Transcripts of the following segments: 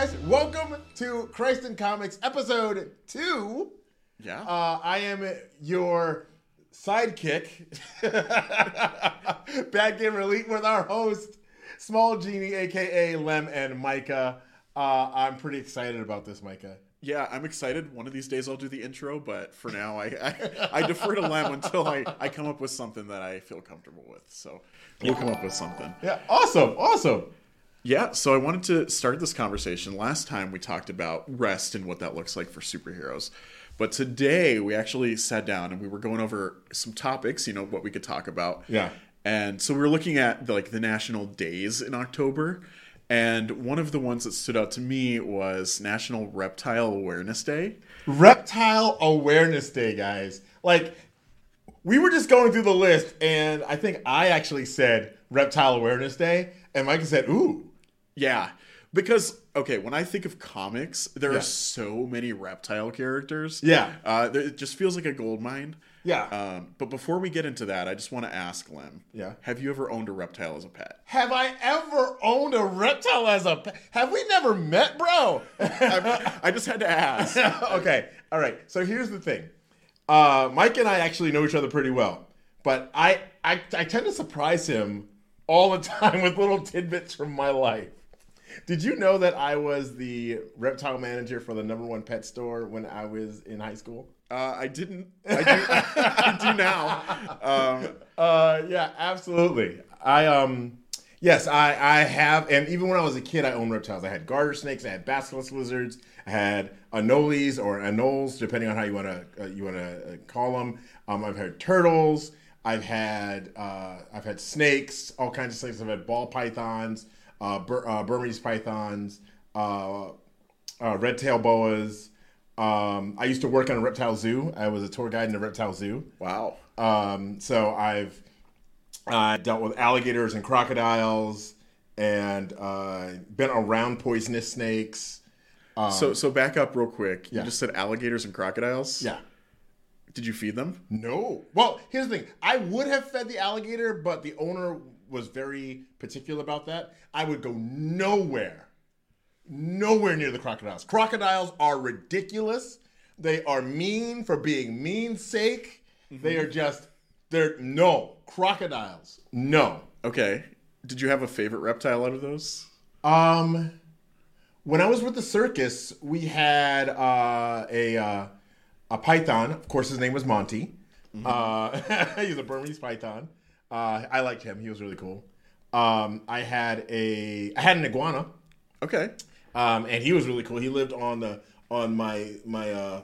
guys, welcome to Christ in Comics episode two. Yeah. Uh, I am your sidekick, Bad Gamer Elite, with our host, Small Genie, aka Lem and Micah. Uh, I'm pretty excited about this, Micah. yeah, I'm excited. One of these days I'll do the intro, but for now I I, I defer to Lem until I, I come up with something that I feel comfortable with. So we'll come up with something. Yeah, awesome, awesome. Yeah, so I wanted to start this conversation. Last time we talked about rest and what that looks like for superheroes. But today we actually sat down and we were going over some topics, you know, what we could talk about. Yeah. And so we were looking at the, like the national days in October, and one of the ones that stood out to me was National Reptile Awareness Day. Reptile Awareness Day, guys. Like, we were just going through the list, and I think I actually said Reptile Awareness Day, and Mike said, "Ooh, Yeah, because okay, when I think of comics, there Yeah. are so many reptile characters. Yeah. uh, it just feels like a gold mine. Yeah. Um, but before we get into that, I just want to ask Lem. Yeah. Have you ever owned a reptile as a pet? have I ever owned a reptile as a pet? Have we never met, bro?" I, just had to ask. okay, all right. So here's the thing. Uh, Mike and I actually know each other pretty well, but I, I I tend to surprise him all the time with little tidbits from my life. Did you know that I was the reptile manager for the number one pet store when I was in high school? Uh, I didn't. I do, I do now. Um, Uh, yeah, absolutely. I um, yes, I I have, and even when I was a kid, I owned reptiles. I had garter snakes, I had basilisk lizards, I had anoles or anoles, depending on how you want to uh, you want to uh, call them. Um, I've had turtles. I've had uh, I've had snakes, all kinds of snakes. I've had ball pythons, uh, Bur- uh, Burmese pythons, uh, uh, red tail boas. Um, I used to work on a reptile zoo. I was a tour guide in a reptile zoo. wow. Um, so I've uh, dealt with alligators and crocodiles, and uh, been around poisonous snakes. so so back up real quick. yeah. You just said alligators and crocodiles. Yeah. Did you feed them? No. Well, here's the thing. I would have fed the alligator, but the owner was very particular about that. I would go nowhere, nowhere near the crocodiles. Crocodiles are ridiculous. They are mean for being mean's sake. They are just, they're, no. Crocodiles, no. Okay. Did you have a favorite reptile out of those? Um, when I was with the circus, we had uh, a uh, a python. Of course, his name was Monty. Uh, he's a Burmese python. Uh, I liked him. He was really cool. Um, I had a I had an iguana, Okay. um, and he was really cool. He lived on the on my my uh,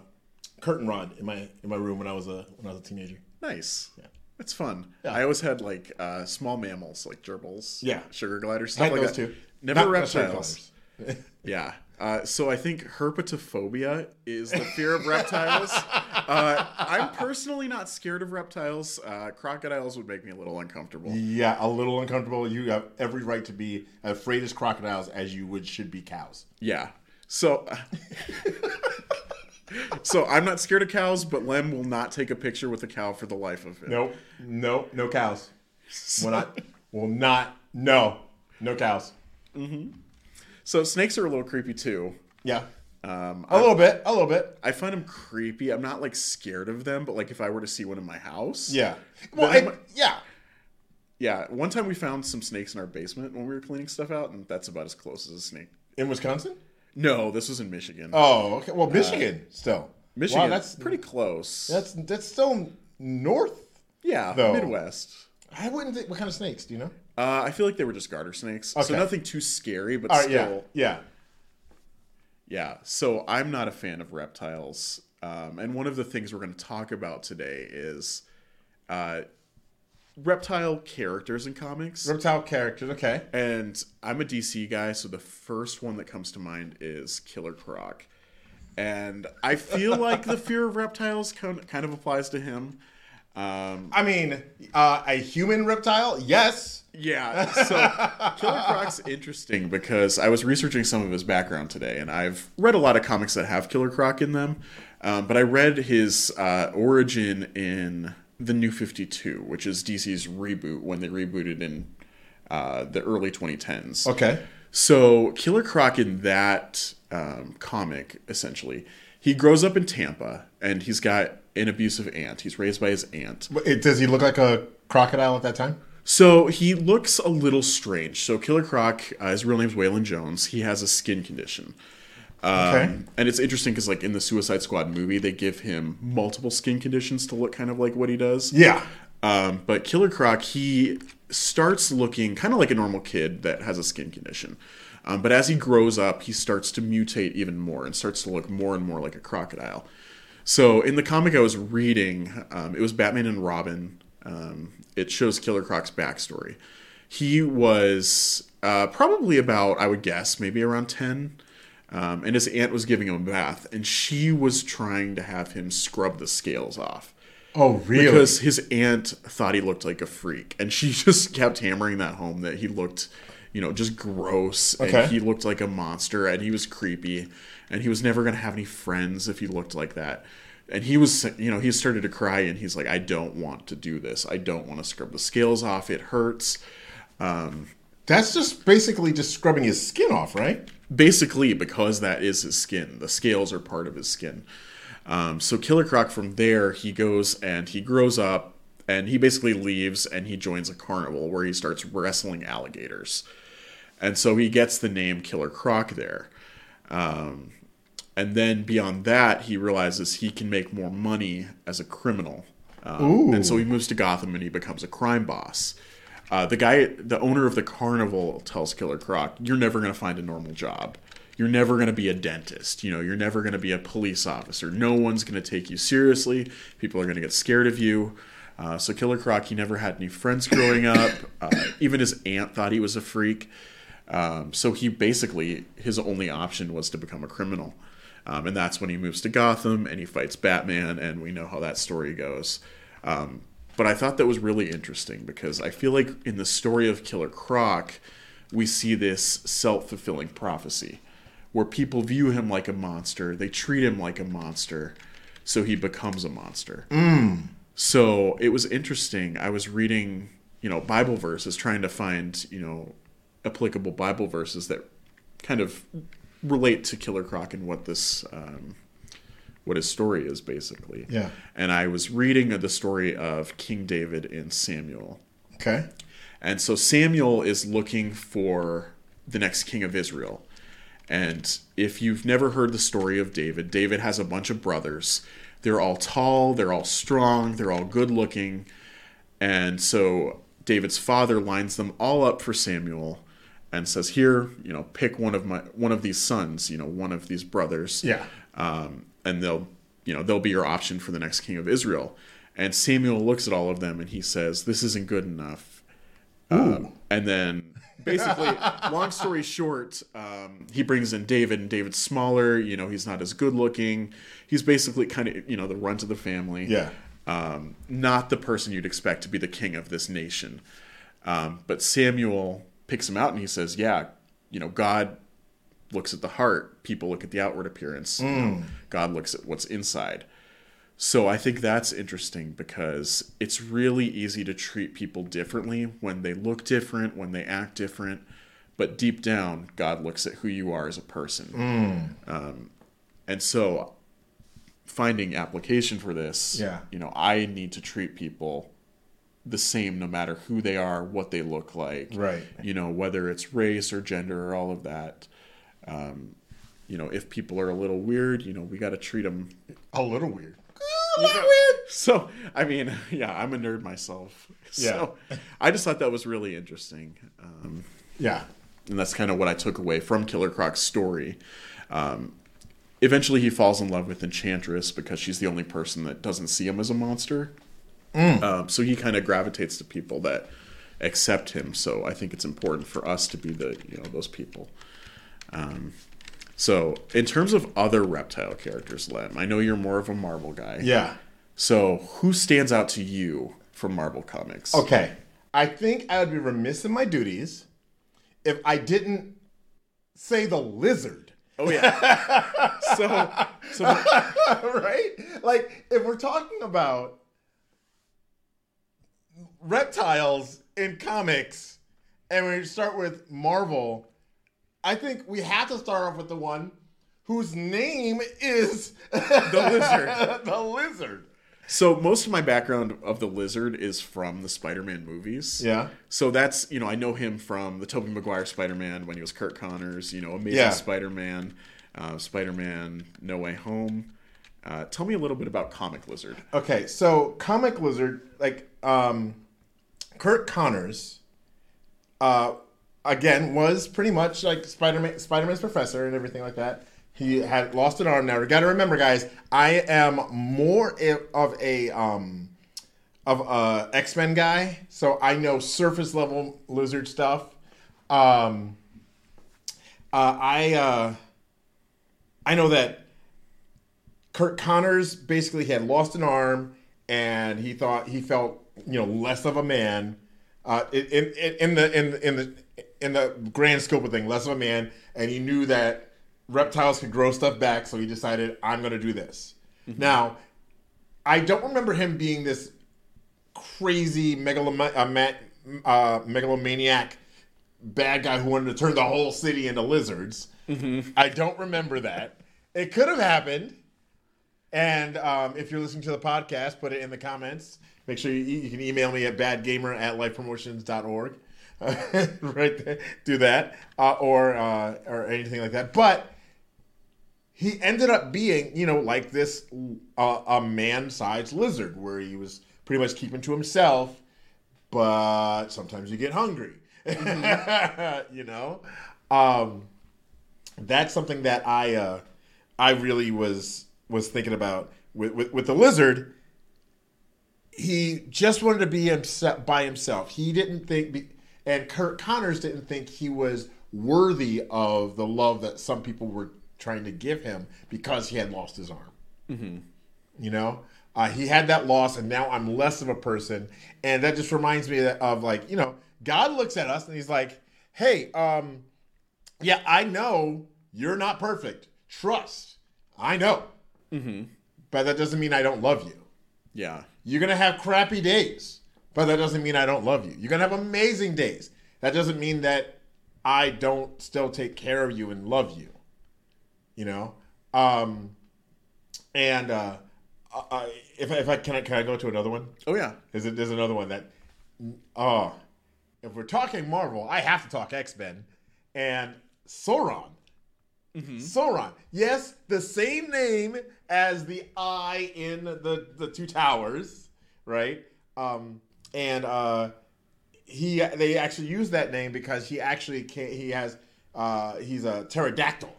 curtain rod in my in my room when I was a when I was a teenager. Nice. Yeah. That's fun. Yeah. I always had like uh, small mammals like gerbils, Yeah. sugar gliders, stuff like that. too. Never Not reptiles. Yeah. Uh, so I think herpetophobia is the fear of reptiles. Uh, I'm personally not scared of reptiles. Uh, crocodiles would make me a little uncomfortable. Yeah, a little uncomfortable. You have every right to be afraid as crocodiles as you would should be cows. Yeah. So. so I'm not scared of cows, but Lem will not take a picture with a cow for the life of him. Nope, nope, no cows. Will not, will not, no, no cows. So snakes are a little creepy too. Yeah, Um, a little bit, a little bit. I find them creepy. I'm not like scared of them, but like if I were to see one in my house, Yeah. Well, I, yeah. yeah. One time we found some snakes in our basement when we were cleaning stuff out, and that's about as close as a snake. In Wisconsin? No, this was in Michigan. Oh, okay. Well, Michigan still. Michigan, Wow, that's pretty close. that's that's still north. yeah, though. Midwest. I wouldn't think. What kind of snakes? Do you know? Uh, I feel like they were just garter snakes, so nothing too scary, but right. still, Yeah. Yeah. yeah. So I'm not a fan of reptiles, um, and one of the things we're going to talk about today is uh, reptile characters in comics. Reptile characters. Okay. And I'm a DC guy, so the first one that comes to mind is Killer Croc. And I feel like the fear of reptiles kind of applies to him. Um, I mean, uh, a human reptile? Yes. yeah, so Killer Croc's interesting because I was researching some of his background today, and I've read a lot of comics that have Killer Croc in them. Um, but I read his uh, origin in the New 52, which is DC's reboot when they rebooted in uh, the early 2010s. Okay. So Killer Croc in that um, comic, essentially, he grows up in Tampa and he's got an abusive aunt. He's raised by his aunt. But it- Does he look like a crocodile at that time? So he looks a little strange. So Killer Croc, uh, his real name's Waylon Jones. He has a skin condition. Um, Okay. And it's interesting because, like in the Suicide Squad movie, they give him multiple skin conditions to look kind of like what he does. Yeah. Um, but Killer Croc, he starts looking kind of like a normal kid that has a skin condition. Um, but as he grows up, he starts to mutate even more and starts to look more and more like a crocodile. So in the comic I was reading, um, it was Batman and Robin. Um, it shows Killer Croc's backstory. He was uh, probably about, I would guess, maybe around 10. Um, and his aunt was giving him a bath, and she was trying to have him scrub the scales off Oh, really? because his aunt thought he looked like a freak, and she just kept hammering that home that he looked, you know, just gross, Okay. and he looked like a monster, and he was creepy, and he was never gonna have any friends if he looked like that. And he was, you know, he started to cry, and he's like, "I don't want to do this. I don't want to scrub the scales off. It hurts." That's just basically just scrubbing his skin off, right? basically because that is his skin the scales are part of his skin um, so killer croc from there he goes and he grows up and he basically leaves and he joins a carnival where he starts wrestling alligators and so he gets the name killer croc there um, and then beyond that he realizes he can make more money as a criminal um, and so he moves to gotham and he becomes a crime boss uh, the guy, the owner of the carnival, tells Killer Croc, "You're never going to find a normal job. You're never going to be a dentist. You know, you're never going to be a police officer. No one's going to take you seriously. People are going to get scared of you." Uh, so Killer Croc, he never had any friends growing up. Uh, even his aunt thought he was a freak. Um, so he basically his only option was to become a criminal, um, and that's when he moves to Gotham and he fights Batman, and we know how that story goes. Um, but I thought that was really interesting because I feel like in the story of Killer Croc, we see this self fulfilling prophecy where people view him like a monster, they treat him like a monster, so he becomes a monster. So it was interesting. I was reading, you know, Bible verses, trying to find, you know, applicable Bible verses that kind of relate to Killer Croc and what this um, what his story is basically. Yeah. And I was reading the story of King David and Samuel. Okay. And so Samuel is looking for the next king of Israel. And if you've never heard the story of David, David has a bunch of brothers. They're all tall, they're all strong, they're all good looking. And so David's father lines them all up for Samuel and says, "Here, you know, pick one of my one of these sons, you know, one of these brothers." Yeah. um, and they'll you know they'll be your option for the next king of Israel. And Samuel looks at all of them and he says, "This isn't good enough." Um, and then basically, long story short, um, he brings in David, and David's smaller. You know, he's not as good looking. He's basically kind of you know the runt of the family. Yeah. Um, not the person you'd expect to be the king of this nation. Um, but Samuel picks him out and he says, "Yeah, you know, God looks at the heart. People look at the outward appearance. You know, God looks at what's inside." So I think that's interesting because it's really easy to treat people differently when they look different, when they act different, but deep down, God looks at who you are as a person. Um, and so finding application for this, Yeah. you know, I need to treat people the same no matter who they are, what they look like, Right. You know, whether it's race or gender or all of that. Um, you know, if people are a little weird, you know, we got to treat them A little weird. A little know, weird. So, I mean, yeah, I'm a nerd myself. So, I just thought that was really interesting. Um, Yeah. and that's kind of what I took away from Killer Croc's story. Um, eventually, he falls in love with Enchantress because she's the only person that doesn't see him as a monster. Um, so he kind of gravitates to people that accept him. So I think it's important for us to be the you know those people. Um, so in terms of other reptile characters, Lem, I know you're more of a Marvel guy. Yeah. So who stands out to you from Marvel Comics? Okay. I think I would be remiss in my duties if I didn't say the lizard. Oh yeah. so so right? Like, if we're talking about reptiles in comics, and we start with Marvel, I think we have to start off with the one whose name is The lizard. the lizard. So most of my background of the lizard is from the Spider-Man movies. Yeah. So that's you know I know him from the Tobey Maguire Spider-Man when he was Curt Connors. You know, Amazing Yeah. Spider-Man, uh, Spider-Man No Way Home. Uh, tell me a little bit about Comic Lizard. Okay, so comic lizard, like um, Curt Connors, uh, again was pretty much like Spider-Man, Spider-Man's professor and everything like that. He had lost an arm. Now, you got to remember, guys, I am more of a um, of a X Men guy, so I know surface level lizard stuff. Um, uh, I uh, I know that Curt Connors basically had lost an arm, and he thought he felt you know less of a man. Uh, in, in, in the in in the in the grand scope of thing, less of a man, and he knew that reptiles could grow stuff back, so he decided I'm going to do this. Now, I don't remember him being this crazy megaloma- uh, uh, megalomaniac bad guy who wanted to turn the whole city into lizards. I don't remember that. It could have happened. And um, if you're listening to the podcast, put it in the comments. Make sure you, you can email me at badgamer at lifepromotions.org. right there. Do that. Uh, or, uh, or anything like that. But he ended up being, you know, like this uh, a man-sized lizard, where he was pretty much keeping to himself. But sometimes you get hungry, you know. Um, that's something that I, uh, I really was was thinking about with with, with the lizard. He just wanted to be himself by himself. He didn't think, and Curt Connors didn't think he was worthy of the love that some people were trying to give him because he had lost his arm. You know, uh, he had that loss, and now I'm less of a person, and that just reminds me of like you know, God looks at us and He's like, "Hey, um, yeah, I know you're not perfect. Trust, I know, but that doesn't mean I don't love you. Yeah. You're gonna have crappy days, but that doesn't mean I don't love you. You're gonna have amazing days. That doesn't mean that I don't still take care of you and love you. You know, um, and uh, uh, if I, if I can, I can I go to another one? Oh yeah. Is it? There's another one that. Oh, if we're talking Marvel, I have to talk X Men and Sauron. Sauron. Yes, the same name as the eye in the the two towers, right? Um, and uh, he they actually use that name because he actually can he has uh, he's a pterodactyl.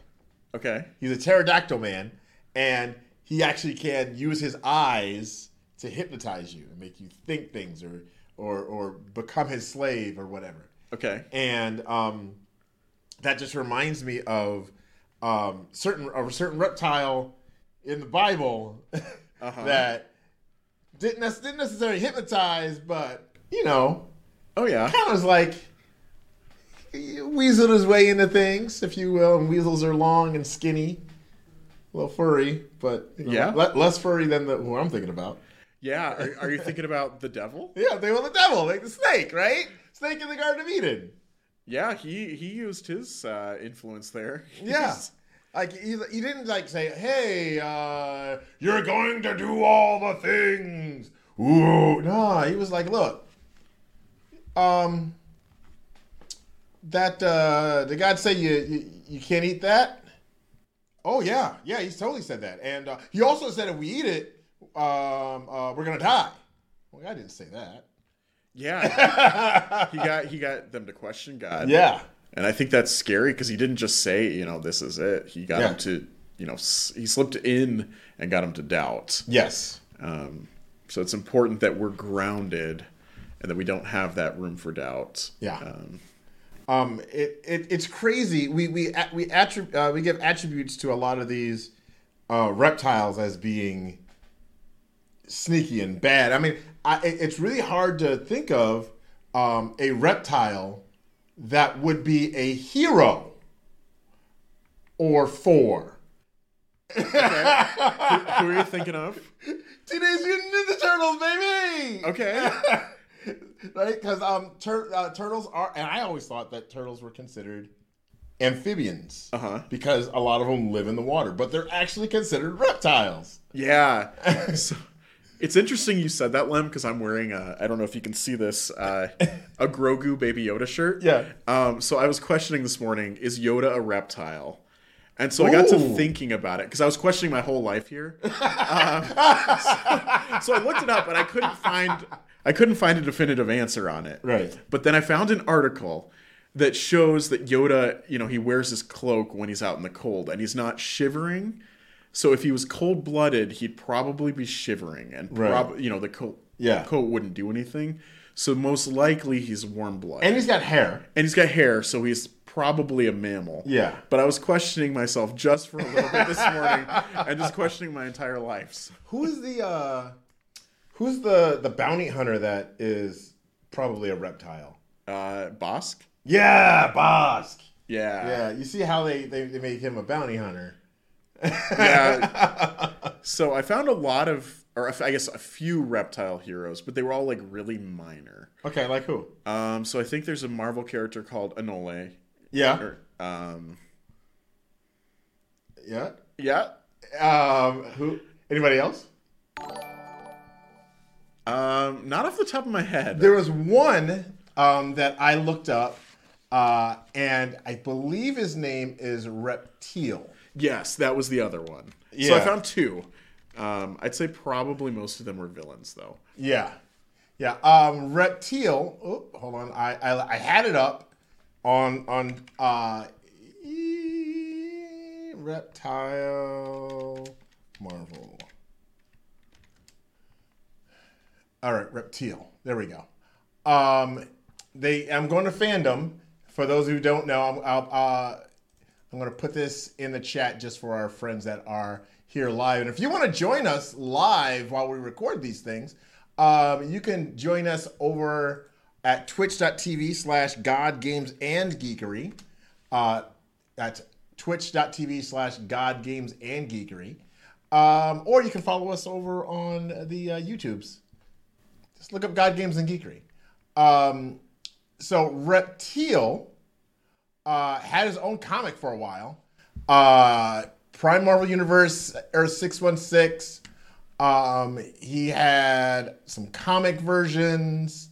Okay. He's a pterodactyl man, and he actually can use his eyes to hypnotize you and make you think things or or or become his slave or whatever. Okay. And um, that just reminds me of um, certain of a certain reptile in the Bible that didn't didn't necessarily hypnotize, but you know, Oh yeah. kind of was like weaseled his way into things, if you will. And weasels are long and skinny, a little furry, but you know, Yeah. le- less furry than the who I'm thinking about. Yeah. Are, are you thinking about the devil? Yeah, they were the devil, like the snake, right? Snake in the Garden of Eden. Yeah. He he used his uh, influence there. Yeah. Like he, he didn't like say, "Hey, uh, you're going to do all the things." Ooh, no, he was like, "Look, um, that uh, did God say you, you you can't eat that?" Oh yeah, yeah, he's totally said that, and uh, he also said if we eat it, um, uh, we're gonna die. Well, I didn't say that. Yeah. he got he got them to question God. Yeah, And I think that's scary because he didn't just say, you know, this is it. He got Yeah. him to, you know, s- he slipped in and got him to doubt. yes, Um, so it's important that we're grounded and that we don't have that room for doubt. Yeah. Um, um, it, it it's crazy. We we we attrib- uh, we give attributes to a lot of these uh, reptiles as being sneaky and bad. I mean, I, it's really hard to think of um, a reptile that would be a hero or four. who are you thinking of? Teenage Mutant Ninja Turtles, baby. Okay. right? Because um, tur- uh, turtles are, and I always thought that turtles were considered amphibians Uh-huh. because a lot of them live in the water, but they're actually considered reptiles. Yeah. so, it's interesting you said that, Lem, because I'm wearing a, I don't know if you can see this, uh, a Grogu Baby Yoda shirt. Yeah. Um, so I was questioning this morning, is Yoda a reptile? And so I got to thinking about it because I was questioning my whole life here. Um, so, so I looked it up and I couldn't find I couldn't find a definitive answer on it. Right. But then I found an article that shows that Yoda, you know, he wears his cloak when he's out in the cold and he's not shivering. So if he was cold blooded, he'd probably be shivering and Right. you know the coat Yeah. coat wouldn't do anything. So most likely he's warm blooded. And he's got hair. and he's got hair, so he's probably a mammal. Yeah. But I was questioning myself just for a little bit this morning and just questioning my entire life. So- Who's the uh who's the the bounty hunter that is probably a reptile? Uh, Bossk? Yeah, Bossk. Yeah. Yeah, you see how they, they, they make him a bounty hunter. Yeah. so I found a lot of, or I guess a few reptile heroes, but they were all like really minor. Okay, like who? Um, so I think there's a Marvel character called Anole. Yeah. Or, um, Yeah. yeah. Um who anybody else? Um, not off the top of my head. There was one um, that I looked up, uh, and I believe his name is Reptile. Yes, that was the other one. So I found two. Um, I'd say probably most of them were villains, though. Yeah, yeah. Um, Reptile. Oh, hold on. I, I I had it up on on uh, e- Reptile Marvel. All right, Reptile. There we go. Um, they. I'm going to fandom. For those who don't know, I'm I'll, uh, I'm going to put this in the chat just for our friends that are here live. And if you want to join us live while we record these things, um, you can join us over at twitch.tv slash God Games and Geekery. Uh, that's twitch.tv slash God Games and Geekery. Um, or you can follow us over on the uh, YouTubes. Just look up God Games and Geekery. Um, so Reptile uh, had his own comic for a while. Uh, Prime Marvel Universe Earth six one six. Um, he had some comic versions.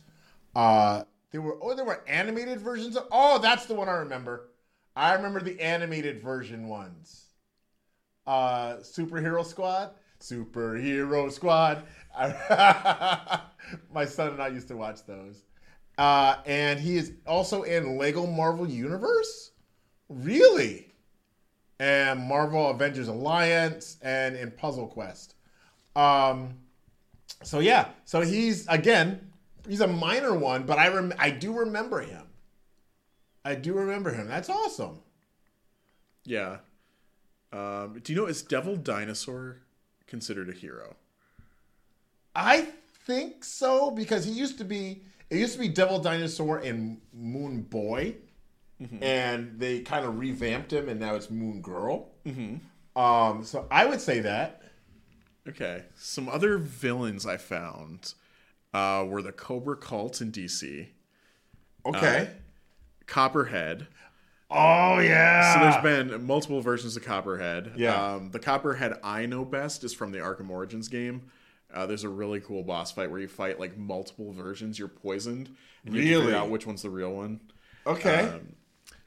Uh, there were oh, there were animated versions of. Oh, that's the one I remember. I remember the animated version ones. Uh, Superhero Squad, Superhero Squad. My son and I used to watch those. Uh, and he is also in Lego Marvel Universe. Really? And Marvel Avengers Alliance and in Puzzle Quest. Um, so yeah, so he's again, he's a minor one, but I rem- I do remember him. I do remember him. That's awesome. Yeah. Um, do you know is Devil Dinosaur considered a hero? I think so because he used to be it used to be Devil Dinosaur and Moon Boy, and they kind of revamped him, and now it's Moon Girl. Um, so I would say that. Okay. Some other villains I found uh, were the Kobra Cult in DC, Okay. Copperhead. oh yeah. So there's been multiple versions of Copperhead. Yeah. Um, the Copperhead I know best is from the Arkham Origins game. Uh, there's a really cool boss fight where you fight like multiple versions. You're poisoned. And you Really? figure out which one's the real one. okay. um,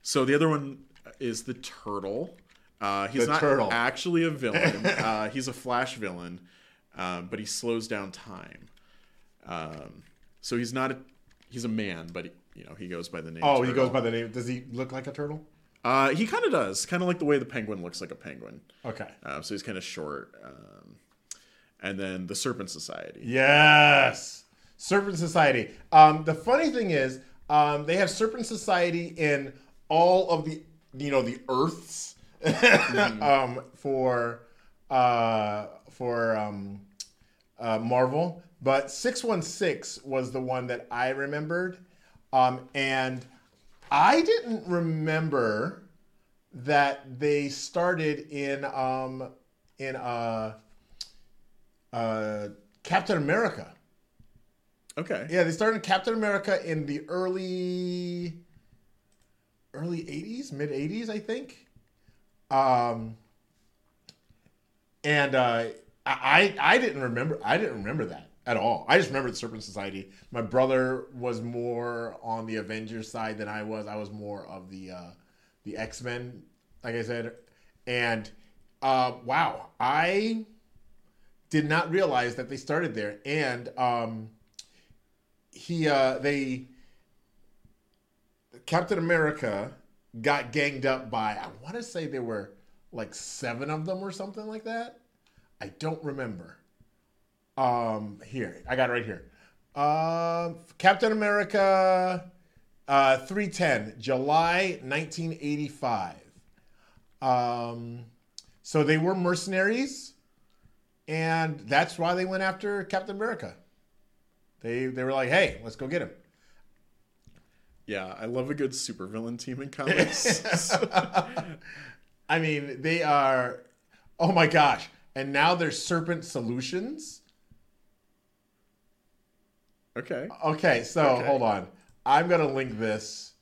So the other one is the Turtle. Uh, he's The not Turtle. actually a villain. uh, he's a Flash villain, um, but he slows down time. Um, so he's not a he's a man, but he, you know he goes by the name. oh, he goes by the name. Does he look like a turtle? Uh, he kind of does, kind of like the way the penguin looks like a penguin. Okay. Um, so he's kind of short. And then the Serpent Society. Yes. Serpent Society. Um, the funny thing is, um, they have Serpent Society in all of the, you know, the Earths um, for uh, for um, uh, Marvel. But six one six was the one that I remembered, um, and I didn't remember that they started in um, in uh, uh, Captain America. Okay. Yeah, they started Captain America in the early early 80s, mid 80s, I think. Um, and uh, I I didn't remember I didn't remember that at all. I just remember the Serpent Society. My brother was more on the Avengers side than I was. I was more of the uh, the X Men, like I said. And uh, wow, I did not realize that they started there. And um, he uh, they Captain America got ganged up by I want to say there were like seven of them or something like that. I don't remember. Um, here I got it right here. Um, Captain America, uh, three ten, July nineteen eighty five. Um, so they were mercenaries, and that's why they went after Captain America. They they were like, hey, let's go get him. Yeah, I love a good supervillain team in comics. I mean, they are. Oh my gosh! And now there's Serpent Solutions. okay. Okay, so Okay. hold on. I'm gonna link this.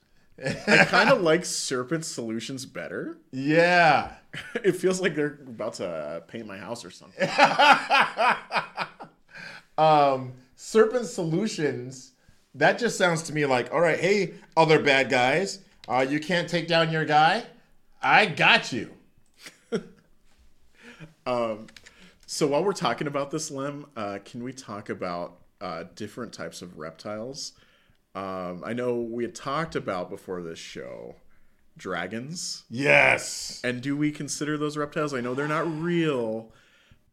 I kind of like Serpent Solutions better. Yeah. It feels like they're about to uh, paint my house or something. Um, Serpent Solutions. That just sounds to me like, all right, hey, other bad guys, uh, you can't take down your guy. I got you. So while we're talking about this, Lem, uh, can we talk about uh, different types of reptiles? Um, I know we had talked about before this show dragons. Yes. And do we consider those reptiles? I know they're not real,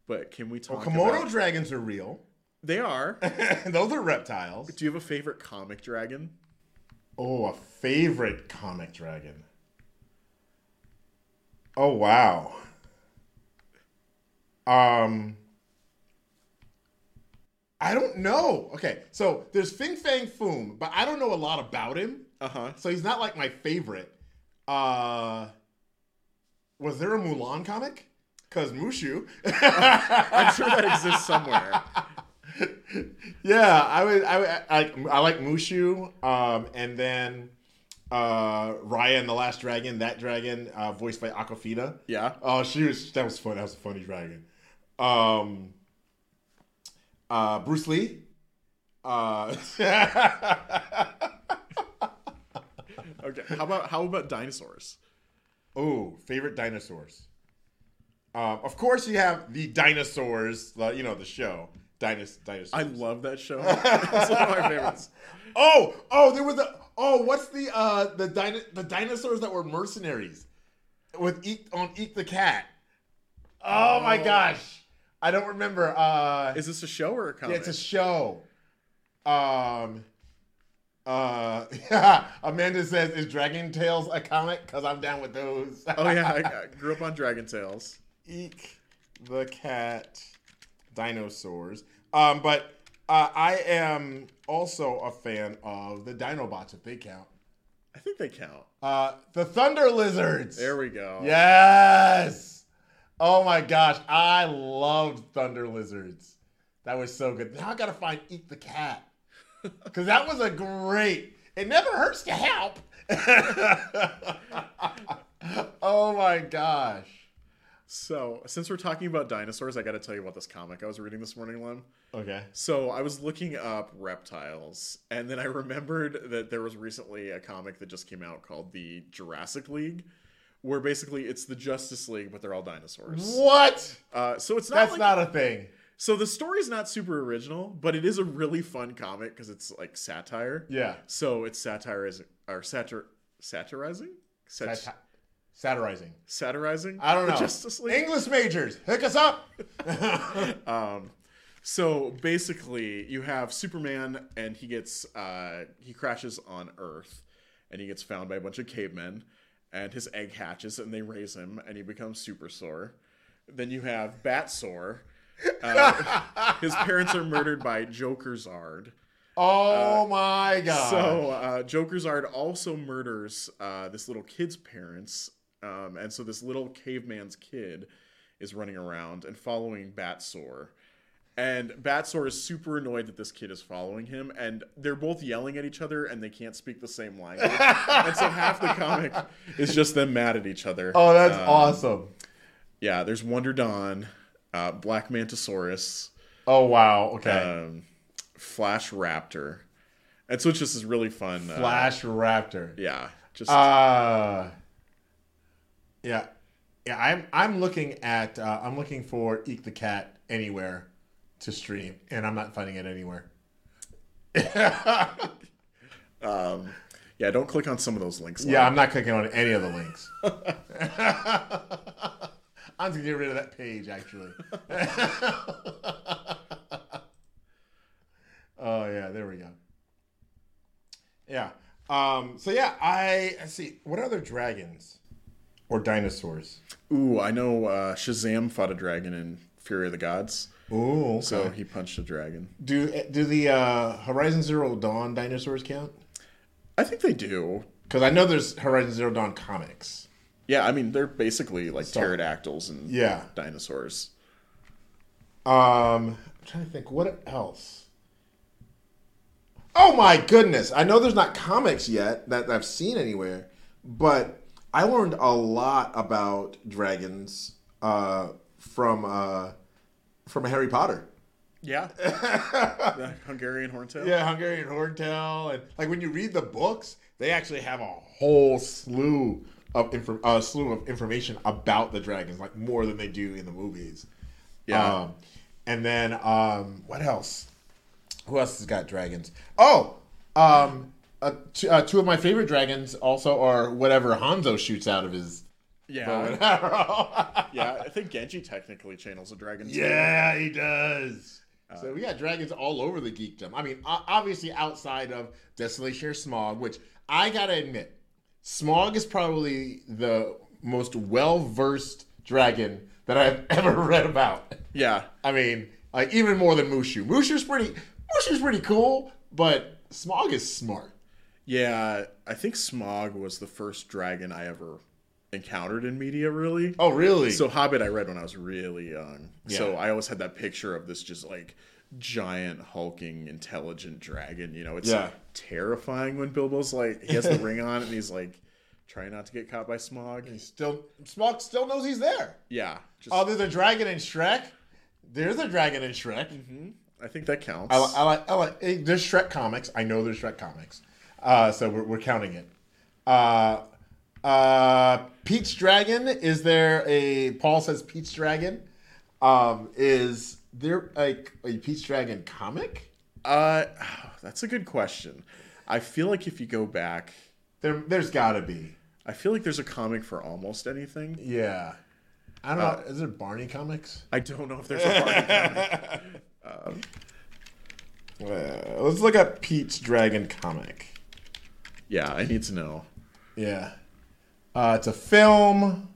but can we talk Komodo about... dragons are real. They are. Those are reptiles. do you have a favorite comic dragon? Oh, a favorite comic dragon. Oh wow. Um I don't know. Okay, so there's Fing Fang Foom, but I don't know a lot about him. Uh-huh. So he's not like my favorite. Uh was there a Mulan comic? Cause Mushu. I'm sure that exists somewhere. yeah, I would. I would, I, I like Mushu, um, and then uh, Raya and the Last Dragon. That dragon, uh, voiced by Awkwafina. Yeah. Oh, she was. That was fun. That was a funny dragon. Um, uh, Bruce Lee. Uh, Okay. How about how about dinosaurs? oh, favorite dinosaurs. Um, of course, you have the dinosaurs. The, you know the show. Dinos, dinosaurs. I love that show. it's one of my favorites. Oh, oh, there was a. Oh, what's the uh the dino, the dinosaurs that were mercenaries with Eek on Eek the cat? Oh, my gosh, I don't remember. Uh, Is this a show or a yeah, comic? it's a show. Um. Uh, yeah. Amanda says, "Is Dragon Tales a comic? Because I'm down with those." oh yeah, I, I grew up on Dragon Tales. Eek the cat dinosaurs. Um, but uh, I am also a fan of the Dinobots, if they count. I think they count. Uh, the Thunder Lizards. There we go. Yes. Oh my gosh, I loved Thunder Lizards. That was so good. Now I gotta find Eek the Cat because that was a great. It never hurts to help. oh my gosh. So since we're talking about dinosaurs, I got to tell you about this comic I was reading this morning, Lem. Okay. So I was looking up reptiles, and then I remembered that there was recently a comic that just came out called the Jurassic League, where basically it's the Justice League, but they're all dinosaurs. What? Uh, so it's not That's like- not a thing. So the story's not super original, but it is a really fun comic because it's like satire. Yeah. So it's satirizing or satir satirizing, Sat- Sati- satirizing. satirizing. I don't know. Justice League. English majors, hook us up. Um, so basically, you have Superman, and he gets uh, he crashes on Earth, and he gets found by a bunch of cavemen, and his egg hatches, and they raise him, and he becomes Supersaur. Then you have Batsaur. Uh, his parents are murdered by Jokerzard. Oh my god. So uh, Jokerzard also murders uh, this little kid's parents, um, and so this little caveman's kid is running around and following Batsaur. And Batsaur is super annoyed that this kid is following him, and they're both yelling at each other, and they can't speak the same language. and so half the comic is just them mad at each other. Oh, that's Um, awesome. Yeah, there's Wonderdon, uh, Black Mantisaurus, Oh wow. Okay. um, Flash Raptor, and so it's just this is really fun. uh, Flash Raptor. yeah, just Uh yeah, yeah. I'm I'm looking at uh, I'm looking for Eek the Cat anywhere to stream, and I'm not finding it anywhere. um, yeah. Don't click on some of those links. Yeah, I'm not clicking on any of the links. I'm gonna get rid of that page actually. oh yeah, there we go. Yeah. Um, so yeah, I let's see. What other dragons or dinosaurs? Ooh, I know uh, Shazam fought a dragon in Fury of the Gods, Ooh, so he punched a dragon. do do the uh, Horizon Zero Dawn dinosaurs count? I think they do. Because I know there's Horizon Zero Dawn comics. Yeah, I mean they're basically like So- pterodactyls and Yeah. dinosaurs. Um, I'm trying to think what else. Oh my goodness! I know there's not comics yet that I've seen anywhere, but I learned a lot about dragons uh, from uh, from Harry Potter. Yeah, the Hungarian horntail. Yeah, Hungarian Horntail, and like when you read the books, they actually have a whole slew of infor- uh, slew of information about the dragons, like more than they do in the movies. Yeah. Um, and then um, what else? Who else has got dragons? Oh, um, uh, two, uh, two of my favorite dragons also are whatever Hanzo shoots out of his bow yeah, and arrow. yeah. I think Genji technically channels a dragon. too. Yeah, he does. so we got dragons all over the geekdom. I mean, obviously outside of Desolation or Smaug, which I gotta admit, Smaug is probably the most well versed dragon that I've ever read about. yeah. I mean, like even more than Mushu. Mushu's pretty. Mushu's pretty cool, but Smaug is smart. Yeah, I think Smaug was the first dragon I ever encountered in media, really. Oh, really? So Hobbit I read when I was really young. Yeah. So I always had that picture of this just like giant hulking intelligent dragon, you know. It's Yeah. terrifying when Bilbo's like he has the ring on and he's like trying not to get caught by Smaug. He still Smaug still knows he's there. Yeah. Just Oh, there's a dragon in Shrek. There's a dragon in Shrek. I think that counts. I, I like. I like. eh, There's Shrek comics. I know there's Shrek comics. Uh, so we're, we're counting it. Uh, uh, Pete's Dragon. Is there a? Paul says Pete's Dragon. Um, is there like a Pete's Dragon comic? uh that's a good question. I feel like if you go back, There, there's got to be. I feel like there's a comic for almost anything. Yeah. I don't know. Is there Barney comics? I don't know if there's a Barney comic. Uh, let's look up Pete's Dragon comic. Yeah, I need to know. Yeah. Uh, it's a film.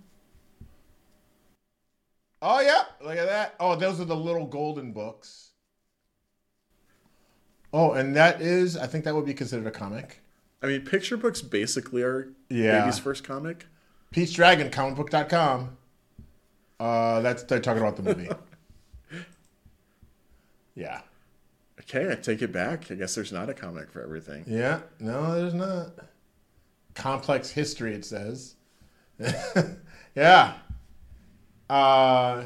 Oh, yeah. Look at that. Oh, those are the little golden books. Oh, and that is, I think that would be considered a comic. I mean, picture books basically are Yeah. baby's first comic. Pete's Dragon, comicbook.com. Uh, that's, they're talking about the movie. yeah. Okay, I take it back. I guess there's not a comic for everything. Yeah. No, there's not. Complex history, it says. yeah. Uh,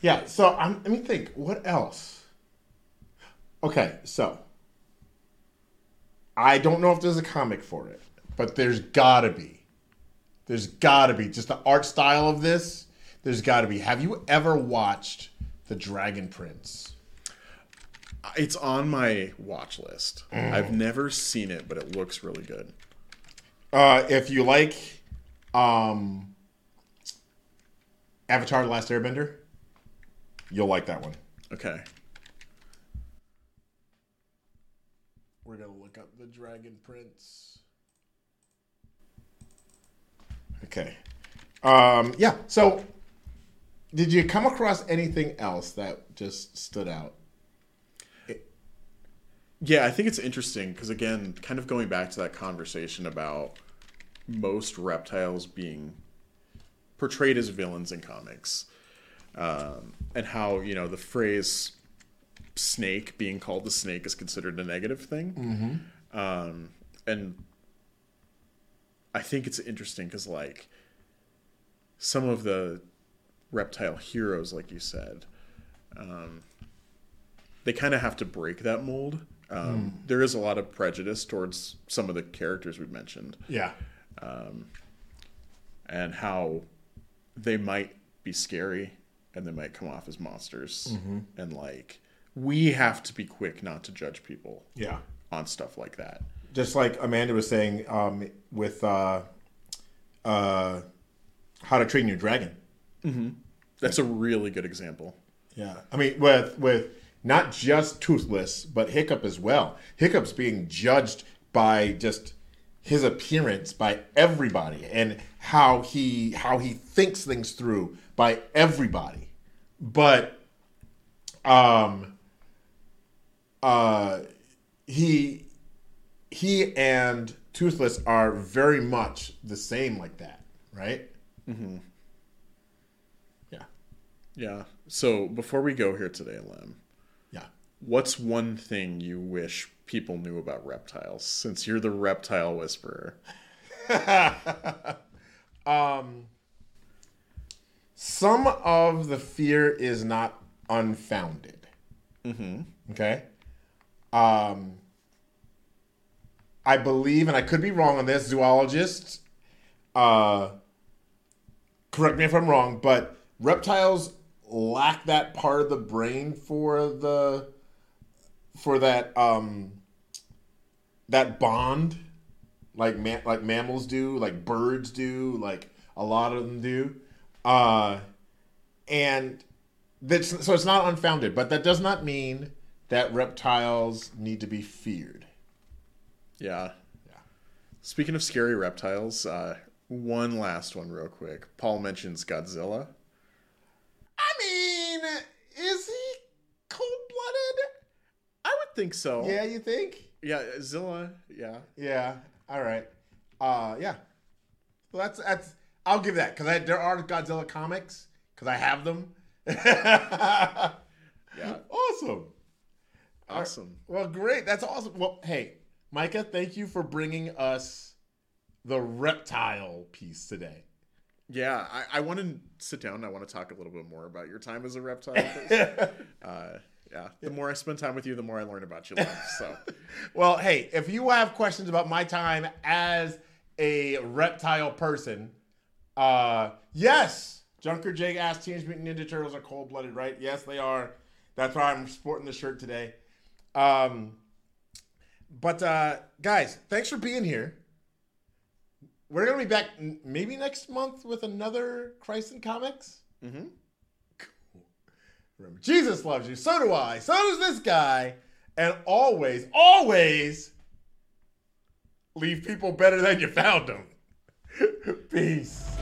yeah, so I'm, let me think. What else? Okay, so I don't know if there's a comic for it, but there's gotta be. There's gotta be. Just the art style of this, there's gotta be. Have you ever watched The Dragon Prince? It's on my watch list. Mm. I've never seen it, but it looks really good. Uh, if you like um, Avatar: The Last Airbender, you'll like that one. Okay. We're gonna look up the Dragon Prince. Okay. Um, yeah. So, did you come across anything else that just stood out? Yeah, I think it's interesting because again, kind of going back to that conversation about most reptiles being portrayed as villains in comics. um, and how you know the phrase snake being called the snake is considered a negative thing. Um, and I think it's interesting because like some of the reptile heroes, like you said, um, they kind of have to break that mold. Um, There is a lot of prejudice towards some of the characters we've mentioned Yeah. and how they might be scary and they might come off as monsters. And like, we have to be quick not to judge people Yeah. on stuff like that. Just like Amanda was saying um, with uh, uh, How to Train Your Dragon. That's a really good example. Yeah, I mean with with not just Toothless, but Hiccup as well. Hiccup's being judged by just his appearance by everybody and how he how he thinks things through by everybody. But um uh he he and Toothless are very much the same like that, right? Mm-hmm. Yeah. Yeah. So before we go here today, Lem, Yeah. what's one thing you wish people knew about reptiles since you're the reptile whisperer? some of the fear is not unfounded. Mm-hmm. Okay. Um, I believe, and I could be wrong on this, zoologists, uh, correct me if I'm wrong, but reptiles lack that part of the brain for the for that um that bond like ma- like mammals do, like birds do, like a lot of them do. Uh, and that's so it's not unfounded, but that does not mean that reptiles need to be feared. Yeah. Yeah. Speaking of scary reptiles, uh, one last one, real quick. Paul mentions Godzilla. I mean, is he cold blooded? I would think so. Yeah, you think? Yeah, Zilla. Yeah. Yeah. All right. Uh, yeah. Well, that's that's. I'll give that because there are Godzilla comics because I have them. Yeah. Awesome. Awesome. Well, great. That's awesome. Well, hey, Micah, thank you for bringing us the reptile piece today. Yeah, I, I want to sit down and I want to talk a little bit more about your time as a reptile. uh, yeah, the more I spend time with you, the more I learn about your life. So, Well, hey, if you have questions about my time as a reptile person, uh, yes, Junker Jake asked Teenage Mutant Ninja Turtles are cold blooded, right? Yes, they are. That's why I'm sporting the shirt today. Um, but uh, guys, thanks for being here. We're gonna be back n- maybe next month with another Christ in Comics. Mhm. Remember, Jesus loves you. So do I. So does this guy. And always, always leave people better than you found them. Peace.